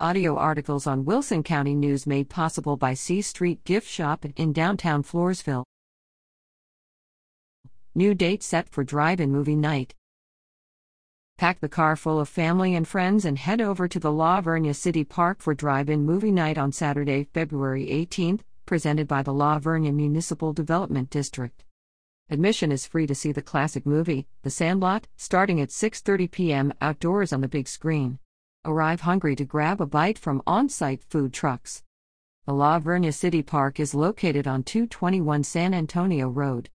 Audio articles on Wilson County News made possible by C Street Gift Shop in downtown Floresville. New date set for drive in movie night. Pack the car full of family and friends and head over to the La Vernia City Park for drive in movie night on Saturday, February 18th, presented by the La Vernia Municipal Development District. Admission is free to see the classic movie, The Sandlot, starting at 6:30 p.m. outdoors on the big screen. Arrive hungry to grab a bite from on-site food trucks. The La Vernia City Park is located on 221 San Antonio Road.